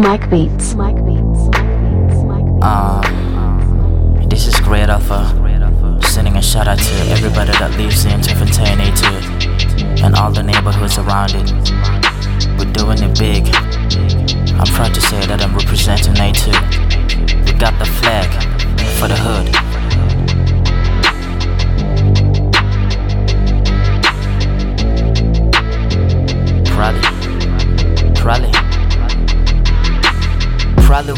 Mike Beats. Mike Beats. Um, this is Great Alpha. Sending a shout out to everybody that lives in Tweefontein A2 and all the neighborhoods around it. We're doing it big. I'm proud to say that I'm representing A2. We got the flag for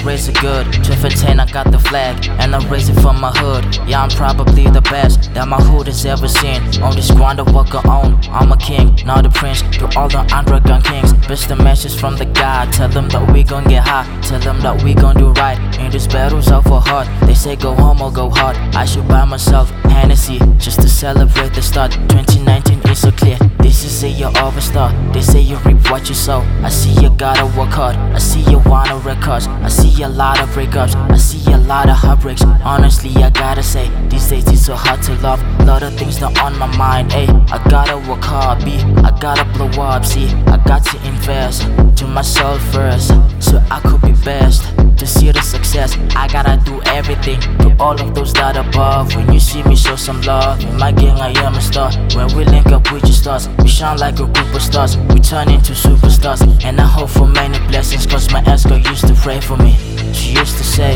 Raise it good. Tweefontein, I got the flag, and I raise it from my hood. Yeah, I'm probably the best that my hood has ever seen. On this grind I walk on, I'm a king, not a prince. To all the underground kings, best the message from the God. Tell them that we gon' get high, tell them that we gon' do right. In this battle's out for hard, they say go home or go hard. I should buy myself Hennessy just to celebrate the start. 2019 is so clear. This is a year of a. They say you reap what you sow. I see you gotta work hard. I see you wanna records. I see a lot of breakups. I see lot of heartbreaks. Honestly, I gotta say, these days it's so hard to love. Lot of things not on my mind. Ay, I gotta work hard. B, I gotta blow up. See, I got to invest to myself first, so I could be best. To see the success, I gotta do everything to all of those that above. When you see me, show some love. In my gang, I am a star. When we link up with your stars, we shine like a group of stars. We turn into superstars, and I hope for many blessings. Cause my ex girl used to pray for me. She used to say,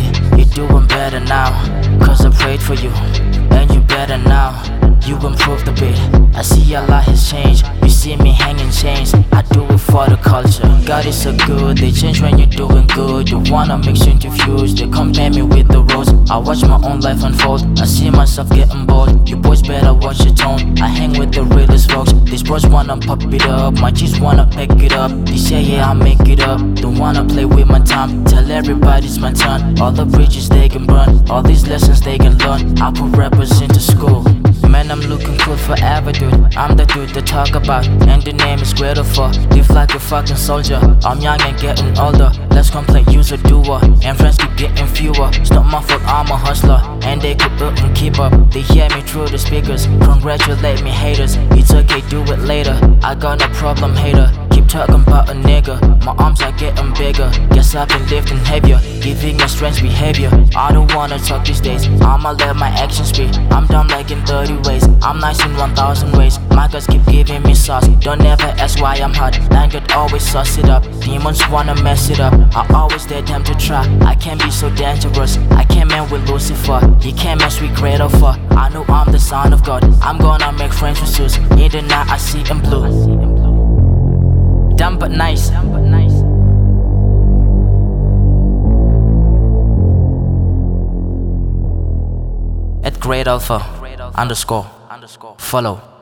doing better now. Cause I prayed for you, and you better now. You improved a bit. I see a lot has changed. You see me hanging chains. I do it for the culture. God is so good. They change when you're doing good. You wanna mix and diffuse. They compare me with the rose. I watch my own life unfold. I see myself getting bold. You boys better watch your tone. I hang with the realest folks. These bros wanna pop it up. My G's wanna pick it up. They say yeah I make it up. Don't wanna play with my time. Tell everybody it's my turn. All the bridges they can burn. All these lessons they can learn. I put rappers into school. Man, I'm looking cool forever, dude. I'm the dude to talk about, and the name is Great Alpha. Live like a fucking soldier. I'm young and getting older. Let's complain, use a doer. And friends keep getting fewer. It's not my fault, I'm a hustler. And they could up and keep up. They hear me through the speakers. Congratulate me, haters. It's okay, do it later. I got no problem, hater. Talking about a nigga. My arms are getting bigger. Guess I've been lifting heavier. Giving a strange behavior. I don't wanna talk these days. I'ma let my actions speak. I'm dumb like in 30 ways. I'm nice in 1000 ways. My guys keep giving me sauce. Don't ever ask why I'm hot. Language always sauce it up. Demons wanna mess it up. I always dare them to try. I can't be so dangerous. I can't man with Lucifer. He can't mess with greater. I know I'm the son of God. I'm gonna make friends with Zeus. In the night I see him blue. Dumb but nice. Dumb but nice. At Great Alpha underscore follow.